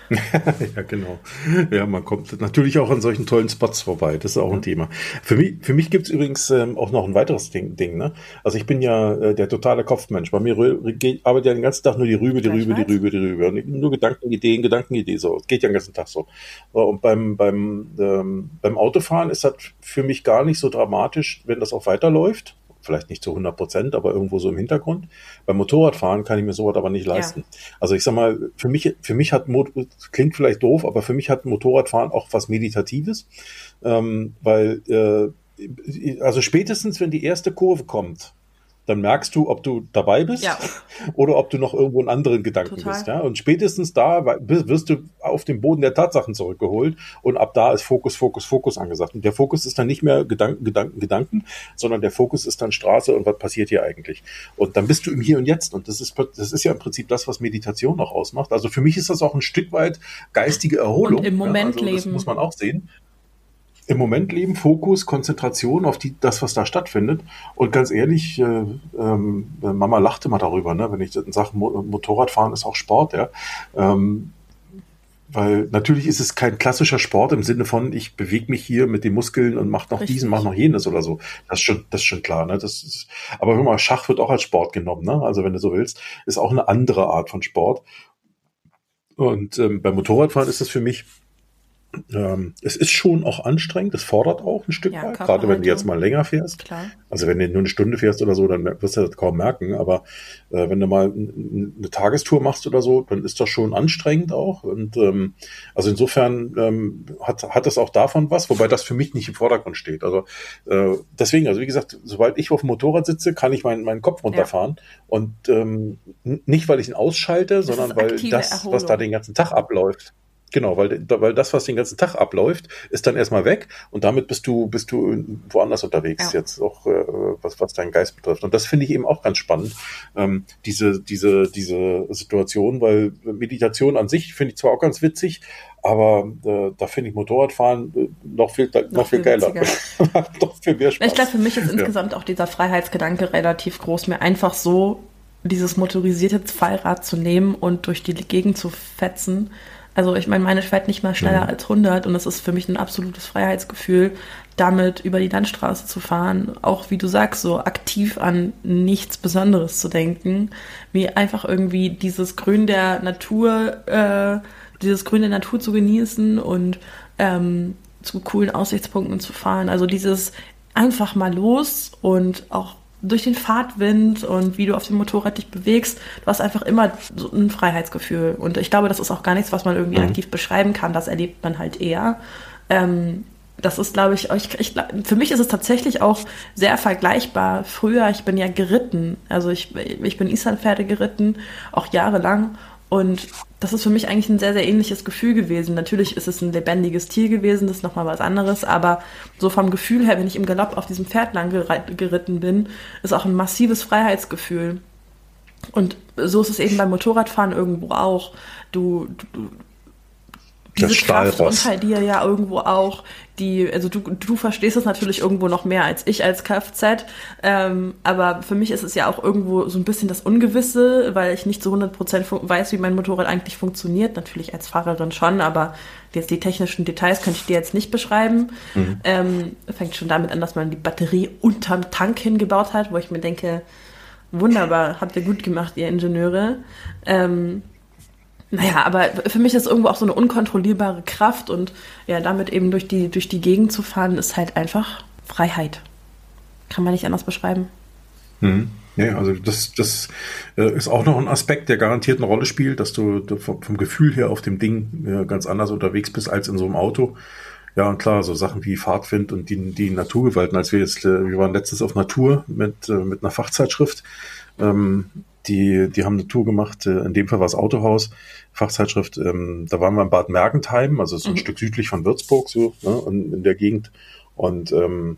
[laughs] ja, genau. Ja, man kommt natürlich auch an solchen tollen Spots vorbei. Das ist auch ein Thema. Für mich, für mich gibt's übrigens ähm, auch noch ein weiteres Ding, Ding. Ne? Also ich bin ja äh, der totale Kopfmensch. Bei mir arbeitet ja den ganzen Tag nur die Rübe, die Rübe, die Rübe, die Rübe. Und nur Gedankenideen, Gedankenideen. So, geht ja den ganzen Tag so. Und beim, beim, ähm, beim Autofahren ist das für mich gar nicht so dramatisch, wenn das auch weiterläuft Vielleicht nicht zu 100 Prozent, aber irgendwo so im Hintergrund. Beim Motorradfahren kann ich mir sowas aber nicht leisten. Ja. Also ich sag mal, für mich, für mich hat, klingt vielleicht doof, aber für mich hat Motorradfahren auch was Meditatives, ähm, weil, äh, also spätestens, wenn die erste Kurve kommt, dann merkst du, ob du dabei bist ja. [laughs] oder ob du noch irgendwo in anderen Gedanken Total. bist. Ja? Und spätestens da wirst du auf den Boden der Tatsachen zurückgeholt und ab da ist Fokus, Fokus, Fokus angesagt. Und der Fokus ist dann nicht mehr Gedanken, Gedanken, Gedanken, sondern der Fokus ist dann Straße und was passiert hier eigentlich. Und dann bist du im Hier und Jetzt. Und das ist, das ist ja im Prinzip das, was Meditation auch ausmacht. Also für mich ist das auch ein Stück weit geistige Erholung. Und im Moment ja? also leben. Das muss man auch sehen im Moment leben, Fokus, Konzentration auf die, das, was da stattfindet. Und ganz ehrlich, äh, ähm, Mama lachte mal darüber, ne? wenn ich sage, Motorradfahren ist auch Sport, ja. Ähm, weil natürlich ist es kein klassischer Sport im Sinne von, ich bewege mich hier mit den Muskeln und mache noch Richtig. diesen, mache noch jenes oder so. Das ist schon, das ist schon klar. Ne? Das ist, aber hör mal, Schach wird auch als Sport genommen. Ne? Also wenn du so willst, ist auch eine andere Art von Sport. Und ähm, beim Motorradfahren ist das für mich ähm, es ist schon auch anstrengend, es fordert auch ein Stück ja, weit, gerade wenn du jetzt mal länger fährst. Klar. Also wenn du nur eine Stunde fährst oder so, dann wirst du das kaum merken. Aber äh, wenn du mal eine Tagestour machst oder so, dann ist das schon anstrengend auch. Und ähm, also insofern ähm, hat, hat das auch davon was, wobei das für mich nicht im Vordergrund steht. Also äh, deswegen, also wie gesagt, sobald ich auf dem Motorrad sitze, kann ich meinen, meinen Kopf runterfahren. Ja. Und ähm, nicht, weil ich ihn ausschalte, das sondern weil das, Erholung. was da den ganzen Tag abläuft, Genau, weil, weil das, was den ganzen Tag abläuft, ist dann erstmal weg und damit bist du, bist du woanders unterwegs, ja. jetzt auch äh, was, was deinen Geist betrifft. Und das finde ich eben auch ganz spannend, ähm, diese, diese, diese Situation, weil Meditation an sich finde ich zwar auch ganz witzig, aber äh, da finde ich Motorradfahren äh, noch viel, noch, noch viel, viel geiler. noch [laughs] viel mehr Spaß. Ich glaube, für mich ist ja. insgesamt auch dieser Freiheitsgedanke relativ groß, mir einfach so dieses motorisierte Fahrrad zu nehmen und durch die Gegend zu fetzen also ich meine, meine fährt nicht mal schneller mhm. als 100 und das ist für mich ein absolutes Freiheitsgefühl, damit über die Landstraße zu fahren. Auch wie du sagst, so aktiv an nichts Besonderes zu denken, wie einfach irgendwie dieses Grün der Natur, äh, dieses Grün der Natur zu genießen und ähm, zu coolen Aussichtspunkten zu fahren. Also dieses einfach mal los und auch durch den Fahrtwind und wie du auf dem Motorrad dich bewegst, du hast einfach immer so ein Freiheitsgefühl. Und ich glaube, das ist auch gar nichts, was man irgendwie mhm. aktiv beschreiben kann. Das erlebt man halt eher. Ähm, das ist, glaube ich, ich, ich, für mich ist es tatsächlich auch sehr vergleichbar. Früher, ich bin ja geritten. Also ich, ich bin Islandpferde geritten, auch jahrelang. Und das ist für mich eigentlich ein sehr, sehr ähnliches Gefühl gewesen. Natürlich ist es ein lebendiges Tier gewesen, das ist nochmal was anderes, aber so vom Gefühl her, wenn ich im Galopp auf diesem Pferd lang geritten bin, ist auch ein massives Freiheitsgefühl. Und so ist es eben beim Motorradfahren irgendwo auch. Du, du, diese Kraft unter dir ja irgendwo auch, die, also du, du verstehst es natürlich irgendwo noch mehr als ich als Kfz, ähm, aber für mich ist es ja auch irgendwo so ein bisschen das Ungewisse, weil ich nicht zu 100% weiß, wie mein Motorrad eigentlich funktioniert, natürlich als Fahrerin schon, aber jetzt die technischen Details könnte ich dir jetzt nicht beschreiben. Mhm. Ähm, fängt schon damit an, dass man die Batterie unterm Tank hingebaut hat, wo ich mir denke, wunderbar, habt ihr gut gemacht, ihr Ingenieure. Ähm, naja, aber für mich ist irgendwo auch so eine unkontrollierbare Kraft und ja, damit eben durch die, durch die Gegend zu fahren, ist halt einfach Freiheit. Kann man nicht anders beschreiben. Mhm. Ja, also das, das äh, ist auch noch ein Aspekt, der garantiert eine Rolle spielt, dass du, vom, Gefühl her auf dem Ding äh, ganz anders unterwegs bist als in so einem Auto. Ja, und klar, so Sachen wie Fahrtwind und die, die Naturgewalten, als wir jetzt, äh, wir waren letztens auf Natur mit, mit einer Fachzeitschrift, ähm, die, die haben eine Tour gemacht, äh, in dem Fall war es Autohaus, Fachzeitschrift, ähm, da waren wir in Bad Mergentheim, also so ein mhm. Stück südlich von Würzburg, so, ne, in, in der Gegend. Und ähm,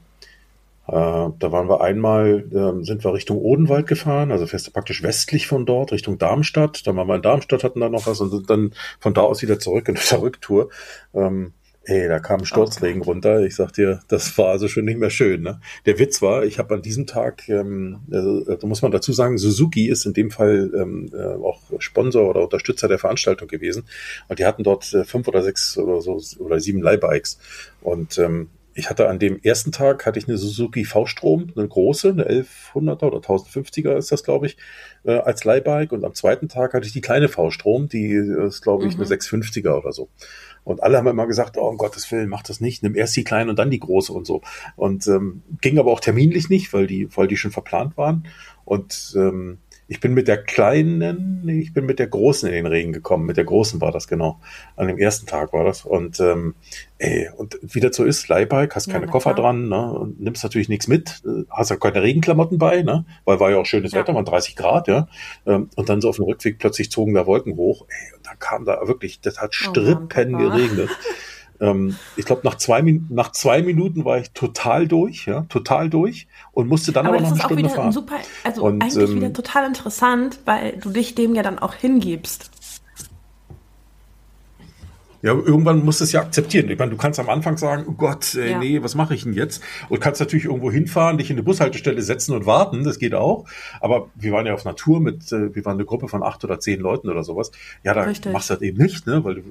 äh, da waren wir einmal, äh, sind wir Richtung Odenwald gefahren, also fährst du praktisch westlich von dort, Richtung Darmstadt. Dann waren wir in Darmstadt, hatten da noch was und sind dann von da aus wieder zurück in [laughs] der Rücktour. Ähm, Ey, da kam Sturzregen runter. Ich sag dir, das war also schon nicht mehr schön. Ne? Der Witz war, ich habe an diesem Tag, ähm, äh, da muss man dazu sagen, Suzuki ist in dem Fall ähm, äh, auch Sponsor oder Unterstützer der Veranstaltung gewesen. Und die hatten dort äh, fünf oder sechs oder so oder sieben Leihbikes. Und ähm, ich hatte an dem ersten Tag hatte ich eine Suzuki V-Strom, eine große, eine 1100er oder 1050er ist das, glaube ich, äh, als Leihbike. Und am zweiten Tag hatte ich die kleine V-Strom, die ist, glaube ich, mhm. eine 650er oder so. Und alle haben immer gesagt, oh um Gottes Willen, mach das nicht, nimm erst die kleine und dann die große und so. Und ähm, ging aber auch terminlich nicht, weil die, weil die schon verplant waren. Und ähm, ich bin mit der kleinen, ich bin mit der großen in den Regen gekommen. Mit der großen war das genau. An dem ersten Tag war das. Und ähm, ey, und wie das so ist, Leihbike, hast keine ja, Koffer klar. dran, ne? Und nimmst natürlich nichts mit, hast ja keine Regenklamotten bei, ne? Weil war ja auch schönes ja. Wetter, waren 30 Grad, ja. Ähm, und dann so auf dem Rückweg plötzlich zogen da Wolken hoch. Ey, und da kam da wirklich, das hat Strippen oh geregnet. [laughs] Ähm, ich glaube, nach zwei, nach zwei Minuten war ich total durch, ja, total durch und musste dann aber, aber noch eine Stunde fahren. Super, also und, eigentlich ähm, wieder total interessant, weil du dich dem ja dann auch hingibst. Ja, irgendwann musst du es ja akzeptieren. Ich meine, du kannst am Anfang sagen, oh Gott, ey, ja. nee, was mache ich denn jetzt? Und kannst natürlich irgendwo hinfahren, dich in eine Bushaltestelle setzen und warten, das geht auch. Aber wir waren ja auf Natur mit, äh, wir waren eine Gruppe von acht oder zehn Leuten oder sowas. Ja, da Richtig. machst du das eben nicht, ne? Weil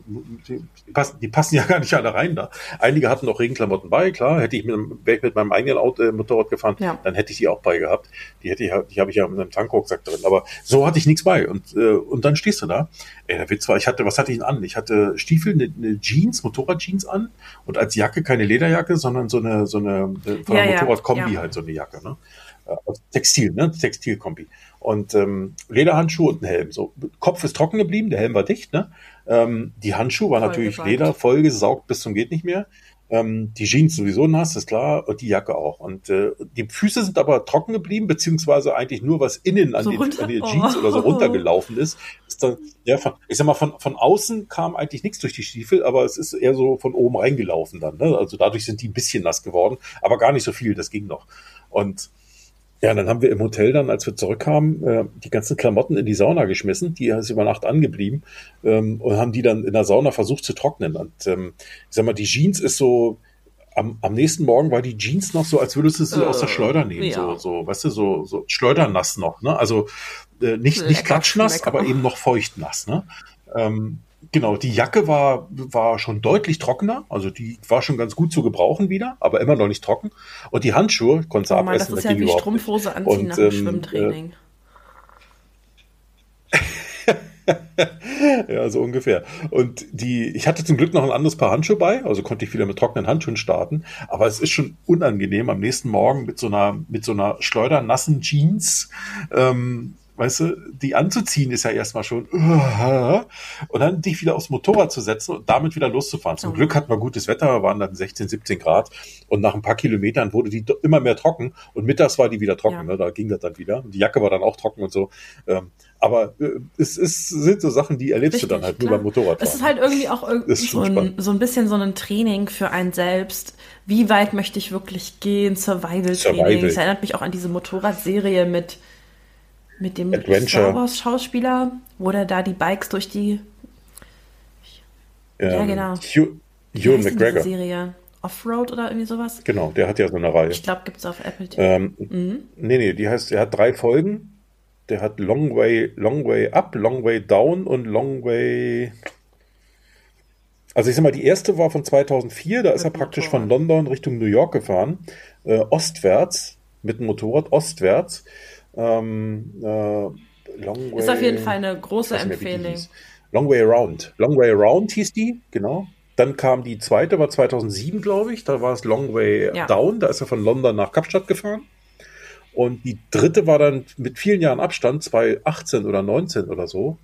die, die, passen, die passen ja [laughs] gar nicht alle rein da. Einige hatten auch Regenklamotten bei, klar. Hätte ich mit, wäre ich mit meinem eigenen Auto, äh, Motorrad gefahren, ja. dann hätte ich die auch bei gehabt. Die hätte ich, die habe ich ja mit einem Tankrucksack drin. Aber so hatte ich nichts bei. Und, äh, und dann stehst du da. Ey, der Witz war, ich hatte, was hatte ich denn an? Ich hatte Stiefel, eine, eine Jeans, Motorradjeans an und als Jacke keine Lederjacke, sondern so eine, so eine, von ja, Motorradkombi ja. halt so eine Jacke, ne? Also Textil, ne? Textilkombi. Und ähm, Lederhandschuhe und ein Helm. So, Kopf ist trocken geblieben, der Helm war dicht, ne? Ähm, die Handschuhe waren natürlich gesaugt. Leder, vollgesaugt bis zum geht nicht mehr. Ähm, die Jeans sowieso nass, ist klar, und die Jacke auch. Und äh, die Füße sind aber trocken geblieben, beziehungsweise eigentlich nur was innen an, so den, an den Jeans oh. oder so runtergelaufen ist. ist dann, ja, von, ich sag mal, von, von außen kam eigentlich nichts durch die Stiefel, aber es ist eher so von oben reingelaufen dann. Ne? Also dadurch sind die ein bisschen nass geworden, aber gar nicht so viel, das ging noch. Und ja, dann haben wir im Hotel dann, als wir zurückkamen, äh, die ganzen Klamotten in die Sauna geschmissen. Die ist über Nacht angeblieben ähm, und haben die dann in der Sauna versucht zu trocknen. Und ähm, ich sag mal, die Jeans ist so, am, am nächsten Morgen war die Jeans noch so, als würdest du sie äh, aus der Schleuder nehmen. Ja. So, so, weißt du, so, so schleudernass noch. Ne? Also äh, nicht, nicht klatschnass, aber eben noch feuchtnass. Ne? Ähm, Genau, die Jacke war, war schon deutlich trockener, also die war schon ganz gut zu gebrauchen wieder, aber immer noch nicht trocken. Und die Handschuhe konnte oh Mann, abessen. Das ist ja wie Strumpfhose anziehen Und, nach dem ähm, Schwimmtraining. [laughs] Ja, so ungefähr. Und die, ich hatte zum Glück noch ein anderes Paar Handschuhe bei, also konnte ich wieder mit trockenen Handschuhen starten. Aber es ist schon unangenehm am nächsten Morgen mit so einer, mit so einer schleudernassen Jeans ähm, weißt du, die anzuziehen ist ja erstmal schon, und dann dich wieder aufs Motorrad zu setzen und damit wieder loszufahren. Zum Glück hatten wir gutes Wetter, waren dann 16, 17 Grad und nach ein paar Kilometern wurde die immer mehr trocken und mittags war die wieder trocken, ja. ne? da ging das dann wieder. Und die Jacke war dann auch trocken und so. Ähm, aber äh, es ist, sind so Sachen, die erlebst Richtig, du dann halt klar. nur beim Motorradfahren. Es ist halt irgendwie auch irgendwie so ein, so ein bisschen so ein Training für einen selbst. Wie weit möchte ich wirklich gehen? Survival-Training. Survival. Es erinnert mich auch an diese Motorradserie mit mit dem Adventure. Star Wars Schauspieler, wo der da die Bikes durch die. Ja, ja genau. Hugh, Hugh McGregor. Serie. Offroad oder irgendwie sowas? Genau, der hat ja so eine Reihe. Ich glaube, gibt es auf Apple TV. Ähm, mhm. Nee, nee, die heißt, er hat drei Folgen. Der hat Long Way, Long Way Up, Long Way Down und Long Way. Also ich sag mal, die erste war von 2004, da ist er praktisch Motorrad. von London Richtung New York gefahren, äh, ostwärts, mit dem Motorrad ostwärts. Ähm, äh, Long Way, ist auf jeden Fall eine große Empfehlung. Long Way Around. Long Way Around hieß die, genau. Dann kam die zweite, war 2007, glaube ich. Da war es Long Way ja. Down. Da ist er von London nach Kapstadt gefahren. Und die dritte war dann mit vielen Jahren Abstand, 2018 oder 19 oder so,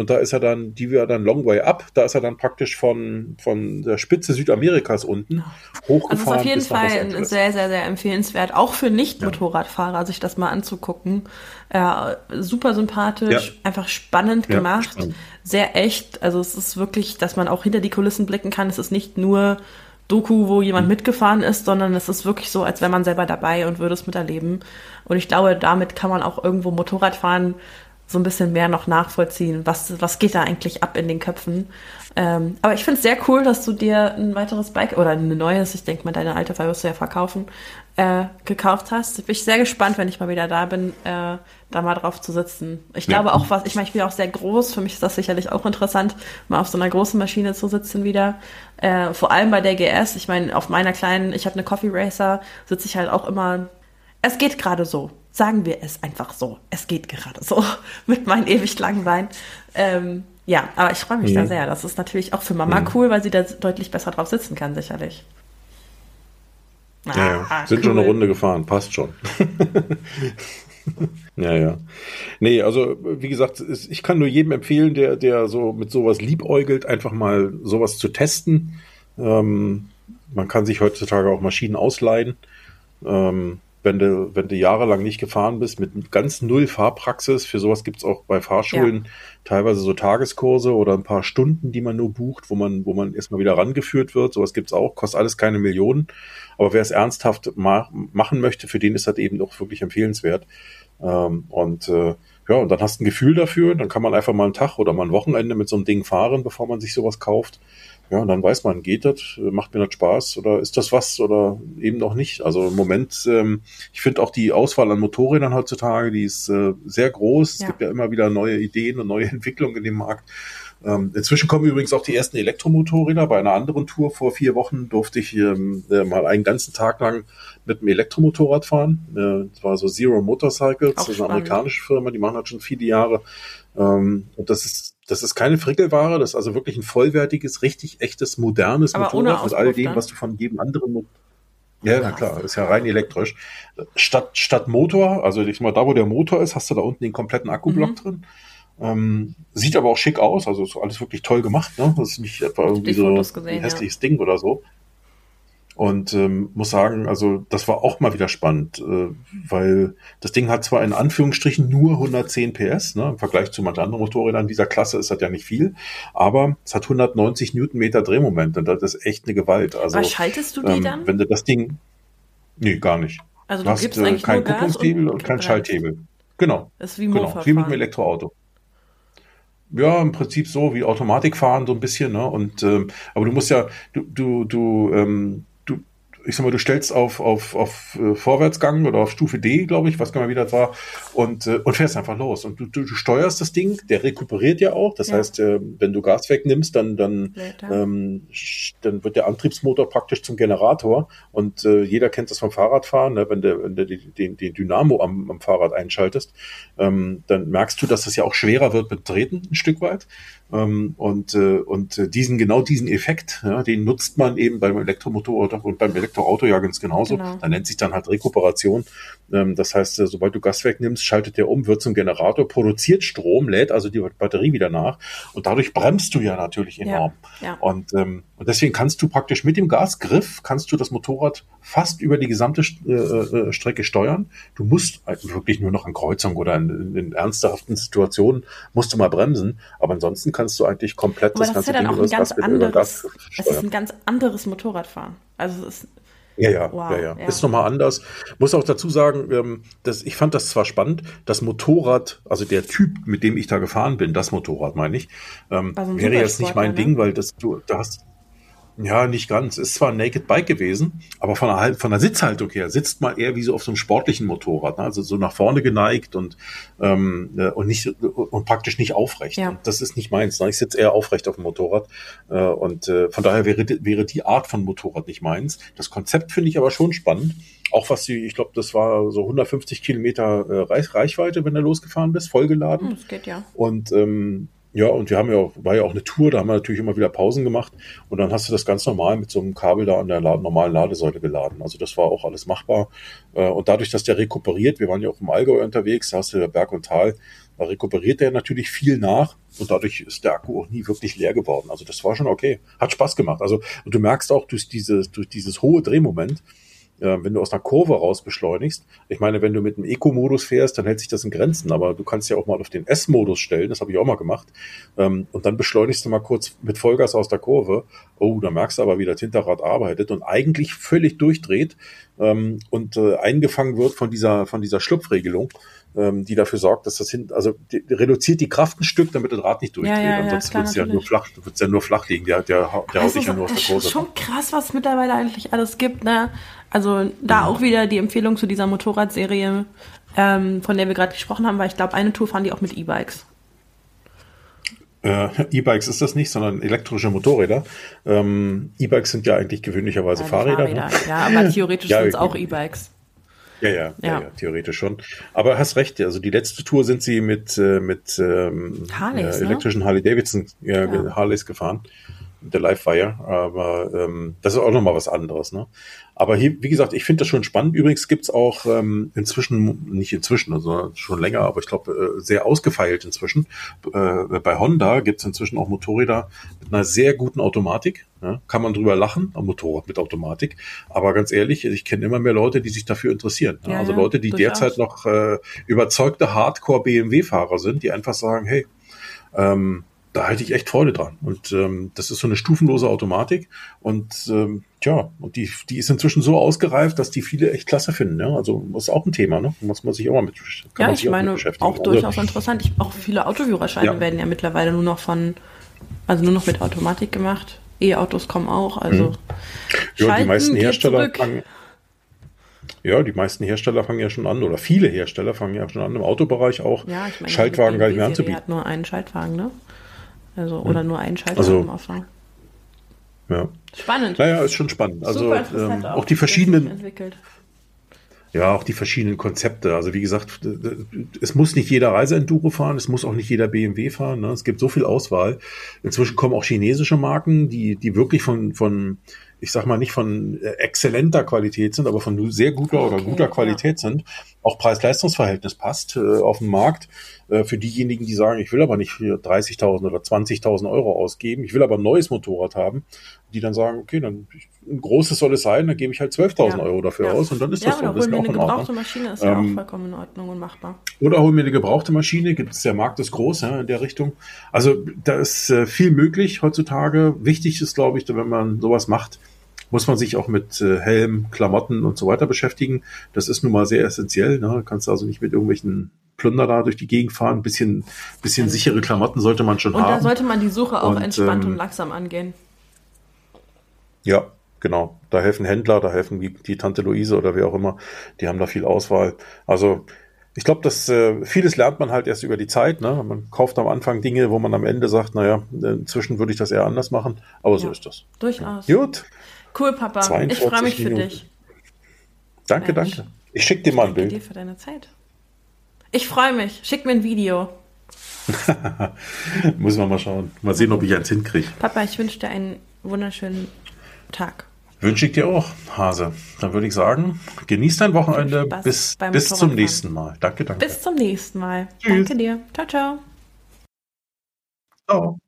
und da ist er dann, die wir dann Long Way Up, da ist er dann praktisch von, von der Spitze Südamerikas unten hochgefahren. Also ist auf jeden Fall sehr, sehr, sehr empfehlenswert, auch für Nicht-Motorradfahrer, sich das mal anzugucken. Ja, super sympathisch, ja. einfach spannend ja, gemacht, spannend. sehr echt. Also es ist wirklich, dass man auch hinter die Kulissen blicken kann. Es ist nicht nur Doku, wo jemand mhm. mitgefahren ist, sondern es ist wirklich so, als wäre man selber dabei und würde es miterleben. Und ich glaube, damit kann man auch irgendwo Motorrad fahren so ein bisschen mehr noch nachvollziehen, was, was geht da eigentlich ab in den Köpfen. Ähm, aber ich finde es sehr cool, dass du dir ein weiteres Bike oder ein neues, ich denke mal, deine alte wirst du ja verkaufen, äh, gekauft hast. Bin ich sehr gespannt, wenn ich mal wieder da bin, äh, da mal drauf zu sitzen. Ich ja. glaube auch, was, ich meine, ich bin auch sehr groß, für mich ist das sicherlich auch interessant, mal auf so einer großen Maschine zu sitzen wieder. Äh, vor allem bei der GS, ich meine, auf meiner kleinen, ich habe eine Coffee Racer, sitze ich halt auch immer, es geht gerade so. Sagen wir es einfach so. Es geht gerade so [laughs] mit meinen ewig langen Beinen. Ähm, ja, aber ich freue mich mhm. da sehr. Das ist natürlich auch für Mama mhm. cool, weil sie da deutlich besser drauf sitzen kann, sicherlich. Ah, ja, ja. Sind cool. schon eine Runde gefahren, passt schon. [laughs] ja, ja. Nee, also wie gesagt, ich kann nur jedem empfehlen, der, der so mit sowas liebäugelt, einfach mal sowas zu testen. Ähm, man kann sich heutzutage auch Maschinen ausleihen. Ähm, wenn du, wenn du jahrelang nicht gefahren bist, mit ganz null Fahrpraxis, für sowas gibt's auch bei Fahrschulen ja. teilweise so Tageskurse oder ein paar Stunden, die man nur bucht, wo man, wo man erstmal wieder rangeführt wird. Sowas gibt's auch, kostet alles keine Millionen. Aber wer es ernsthaft ma machen möchte, für den ist das eben auch wirklich empfehlenswert. Ähm, und äh, ja, und dann hast du ein Gefühl dafür, dann kann man einfach mal einen Tag oder mal ein Wochenende mit so einem Ding fahren, bevor man sich sowas kauft. Ja, und dann weiß man, geht das, macht mir das Spaß oder ist das was oder eben noch nicht. Also im Moment, ähm, ich finde auch die Auswahl an Motorrädern heutzutage, die ist äh, sehr groß. Es gibt ja immer wieder neue Ideen und neue [laughs] Entwicklungen in dem Markt. Ähm, inzwischen kommen übrigens auch die ersten Elektromotorräder. Bei einer anderen Tour vor vier Wochen durfte ich ähm, äh, mal einen ganzen Tag lang mit einem Elektromotorrad fahren. Äh, das war so Zero Motorcycles, das ist eine amerikanische Firma, die machen das schon viele Jahre. Ähm, und das ist das ist keine Frickelware, das ist also wirklich ein vollwertiges, richtig echtes, modernes Aber Motorrad mit all dem, was du von jedem anderen Mo ja, na klar, ist ja rein elektrisch. Statt, statt Motor, also ich mal da, wo der Motor ist, hast du da unten den kompletten Akkublock mhm. drin. Ähm, sieht aber auch schick aus, also ist alles wirklich toll gemacht, ne? Das ist nicht etwa irgendwie so gesehen, ein hässliches ja. Ding oder so. Und ähm, muss sagen, also das war auch mal wieder spannend, äh, weil das Ding hat zwar in Anführungsstrichen nur 110 PS, ne, im Vergleich zu manchen anderen Motorrädern dieser Klasse ist das ja nicht viel, aber es hat 190 Newtonmeter Drehmoment und das ist echt eine Gewalt. Also, aber schaltest du die ähm, dann? Wenn du das Ding, nee, gar nicht. Also du, du gibst hast, eigentlich kein Kupplungshebel und, und kein Schalthebel. Genau. Das ist wie genau, wie mit einem Elektroauto. Ja, im Prinzip so wie Automatikfahren so ein bisschen, ne? Und ähm, aber du musst ja, du, du, du ähm, ich sag mal, du stellst auf, auf, auf äh, Vorwärtsgang oder auf Stufe D, glaube ich, was kann man wieder das war, und, äh, und fährst einfach los. Und du, du, du steuerst das Ding, der rekuperiert ja auch. Das ja. heißt, äh, wenn du Gas wegnimmst, dann, dann, ähm, dann wird der Antriebsmotor praktisch zum Generator. Und äh, jeder kennt das vom Fahrradfahren, ne? wenn du wenn den, den Dynamo am, am Fahrrad einschaltest, ähm, dann merkst du, dass das ja auch schwerer wird mit Treten ein Stück weit. Ähm, und äh, und diesen genau diesen Effekt, ja, den nutzt man eben beim Elektromotor und beim Elektroauto ja ganz genauso. Genau. Da nennt sich dann halt Rekuperation. Ähm, das heißt, äh, sobald du Gas wegnimmst, schaltet der um, wird zum Generator, produziert Strom, lädt also die Batterie wieder nach und dadurch bremst du ja natürlich enorm. Ja, ja. Und, ähm, und deswegen kannst du praktisch mit dem Gasgriff kannst du das Motorrad fast über die gesamte äh, äh, Strecke steuern. Du musst wirklich nur noch an Kreuzung oder in, in, in ernsthaften Situationen musst du mal bremsen, aber ansonsten kannst du eigentlich komplett aber das, das ganze ist ja dann Ding auch ein ganz anderes, es ist ein ganz anderes Motorradfahren. Also es ist ja, ja, wow, ja, ja, ja. Ist nochmal anders. Muss auch dazu sagen, ähm, dass ich fand das zwar spannend, das Motorrad, also der Typ, mit dem ich da gefahren bin, das Motorrad meine ich, ähm, wäre jetzt nicht mein ne? Ding, weil das du, da hast, ja, nicht ganz. Ist zwar ein Naked Bike gewesen, aber von der, von der Sitzhaltung her sitzt man eher wie so auf so einem sportlichen Motorrad, ne? also so nach vorne geneigt und ähm, äh, und nicht und praktisch nicht aufrecht. Ja. Und das ist nicht meins. Ne? Ich sitze eher aufrecht auf dem Motorrad äh, und äh, von daher wäre wäre die Art von Motorrad nicht meins. Das Konzept finde ich aber schon spannend. Auch was sie, ich glaube, das war so 150 Kilometer äh, Reichweite, wenn du losgefahren bist, vollgeladen. Das geht ja. Und ähm, ja, und wir haben ja auch, war ja auch eine Tour, da haben wir natürlich immer wieder Pausen gemacht und dann hast du das ganz normal mit so einem Kabel da an der normalen Ladesäule geladen. Also das war auch alles machbar. Äh, und dadurch, dass der rekuperiert, wir waren ja auch im Allgäu unterwegs, da hast du ja Berg und Tal, da rekuperiert der natürlich viel nach und dadurch ist der Akku auch nie wirklich leer geworden. Also das war schon okay. Hat Spaß gemacht. Also und du merkst auch durch dieses, durch dieses hohe Drehmoment, äh, wenn du aus einer Kurve raus beschleunigst. Ich meine, wenn du mit dem Eco-Modus fährst, dann hält sich das in Grenzen, aber du kannst ja auch mal auf den S-Modus stellen, das habe ich auch mal gemacht, ähm, und dann beschleunigst du mal kurz mit Vollgas aus der Kurve. Oh, da merkst du aber, wie das Hinterrad arbeitet und eigentlich völlig durchdreht ähm, und äh, eingefangen wird von dieser, von dieser Schlupfregelung ähm, die dafür sorgt, dass das hin, also die, reduziert die Kraft ein Stück, damit das Rad nicht durchdreht. Ja, ja, Ansonsten ja, wird es ja nur flach, wird's ja nur flach liegen. Der, der, der haut sich ja nur aus der Kurse. Das ist schon krass, was es mittlerweile eigentlich alles gibt, ne? Also da auch wieder die Empfehlung zu dieser Motorradserie, ähm, von der wir gerade gesprochen haben, weil ich glaube, eine Tour fahren die auch mit E-Bikes. Äh, E-Bikes ist das nicht, sondern elektrische Motorräder. Ähm, E-Bikes sind ja eigentlich gewöhnlicherweise ja, Fahrräder. Ne? Fahrräder. Ja, aber theoretisch [laughs] ja, sind es auch E-Bikes. Ja, ja, ja, ja, theoretisch schon. Aber hast recht, also die letzte Tour sind sie mit, äh, mit ähm, Harleys, äh, elektrischen ne? Harley Davidson ja, ja. Harleys gefahren der Livewire, aber ähm, das ist auch nochmal was anderes. Ne? Aber hier, wie gesagt, ich finde das schon spannend. Übrigens gibt's auch ähm, inzwischen, nicht inzwischen, also schon länger, aber ich glaube äh, sehr ausgefeilt inzwischen. Äh, bei Honda gibt's inzwischen auch Motorräder mit einer sehr guten Automatik. Ja? Kann man drüber lachen, ein Motorrad mit Automatik. Aber ganz ehrlich, ich kenne immer mehr Leute, die sich dafür interessieren. Ne? Ja, also Leute, die derzeit noch äh, überzeugte Hardcore-BMW-Fahrer sind, die einfach sagen, hey, ähm, da halte ich echt Freude dran. Und ähm, das ist so eine stufenlose Automatik. Und ähm, tja, und die, die ist inzwischen so ausgereift, dass die viele echt klasse finden. Ja? Also das ist auch ein Thema, ne? Muss man sich auch mal mit kann Ja, ich meine, auch, auch durchaus interessant. Ich, auch viele Autoführerscheine ja. werden ja mittlerweile nur noch von, also nur noch mit Automatik gemacht. E-Autos kommen auch, also. Mhm. Ja, die meisten Hersteller fangen, ja, die meisten Hersteller fangen ja schon an, oder viele Hersteller fangen ja schon an, im Autobereich auch ja, ich meine, Schaltwagen gar nicht mehr anzubieten. hat nur einen Schaltwagen, ne? Also, oder nur einen Schalter also, am Anfang. Ja. Spannend. Naja, ist schon spannend. Also ähm, auch, auch die verschiedenen. Ja, auch die verschiedenen Konzepte. Also wie gesagt, es muss nicht jeder Reiseenduro fahren, es muss auch nicht jeder BMW fahren. Ne? Es gibt so viel Auswahl. Inzwischen kommen auch chinesische Marken, die, die wirklich von, von ich sag mal, nicht von äh, exzellenter Qualität sind, aber von sehr guter okay, oder guter Qualität ja. sind, auch Preis-Leistungs-Verhältnis passt äh, auf dem Markt. Äh, für diejenigen, die sagen, ich will aber nicht 30.000 oder 20.000 Euro ausgeben, ich will aber ein neues Motorrad haben, die dann sagen, okay, dann ein großes soll es sein, dann gebe ich halt 12.000 ja. Euro dafür ja. aus und dann ist ja, das so. Oder hol mir eine gebrauchte Maschine, ist ja ähm, auch vollkommen in Ordnung und machbar. Oder hol mir eine gebrauchte Maschine, gibt es der Markt ist groß ja, in der Richtung. Also da ist äh, viel möglich heutzutage. Wichtig ist, glaube ich, wenn man sowas macht, muss man sich auch mit äh, Helm, Klamotten und so weiter beschäftigen. Das ist nun mal sehr essentiell. Ne? Du kannst also nicht mit irgendwelchen Plunder da durch die Gegend fahren. Ein bisschen, bisschen sichere Klamotten sollte man schon und haben. Und da sollte man die Suche auch und, entspannt ähm, und langsam angehen. Ja, genau. Da helfen Händler, da helfen die, die Tante Luise oder wer auch immer. Die haben da viel Auswahl. Also ich glaube, dass äh, vieles lernt man halt erst über die Zeit. Ne? Man kauft am Anfang Dinge, wo man am Ende sagt, naja, inzwischen würde ich das eher anders machen. Aber ja, so ist das. Durchaus. Gut. Cool, Papa. Ich freue mich Minuten. für dich. Danke, Mensch. danke. Ich schicke dir mal ein Bild. dir für deine Zeit. Ich freue mich. Schick mir ein Video. [laughs] Muss man mal schauen. Mal sehen, ob ich eins hinkriege. Papa, ich wünsche dir einen wunderschönen Tag. Wünsche ich dir auch, Hase. Dann würde ich sagen, genieß dein Wochenende. Bis, bis zum nächsten Mal. Danke, danke. Bis zum nächsten Mal. Tschüss. Danke dir. Ciao, ciao. Ciao.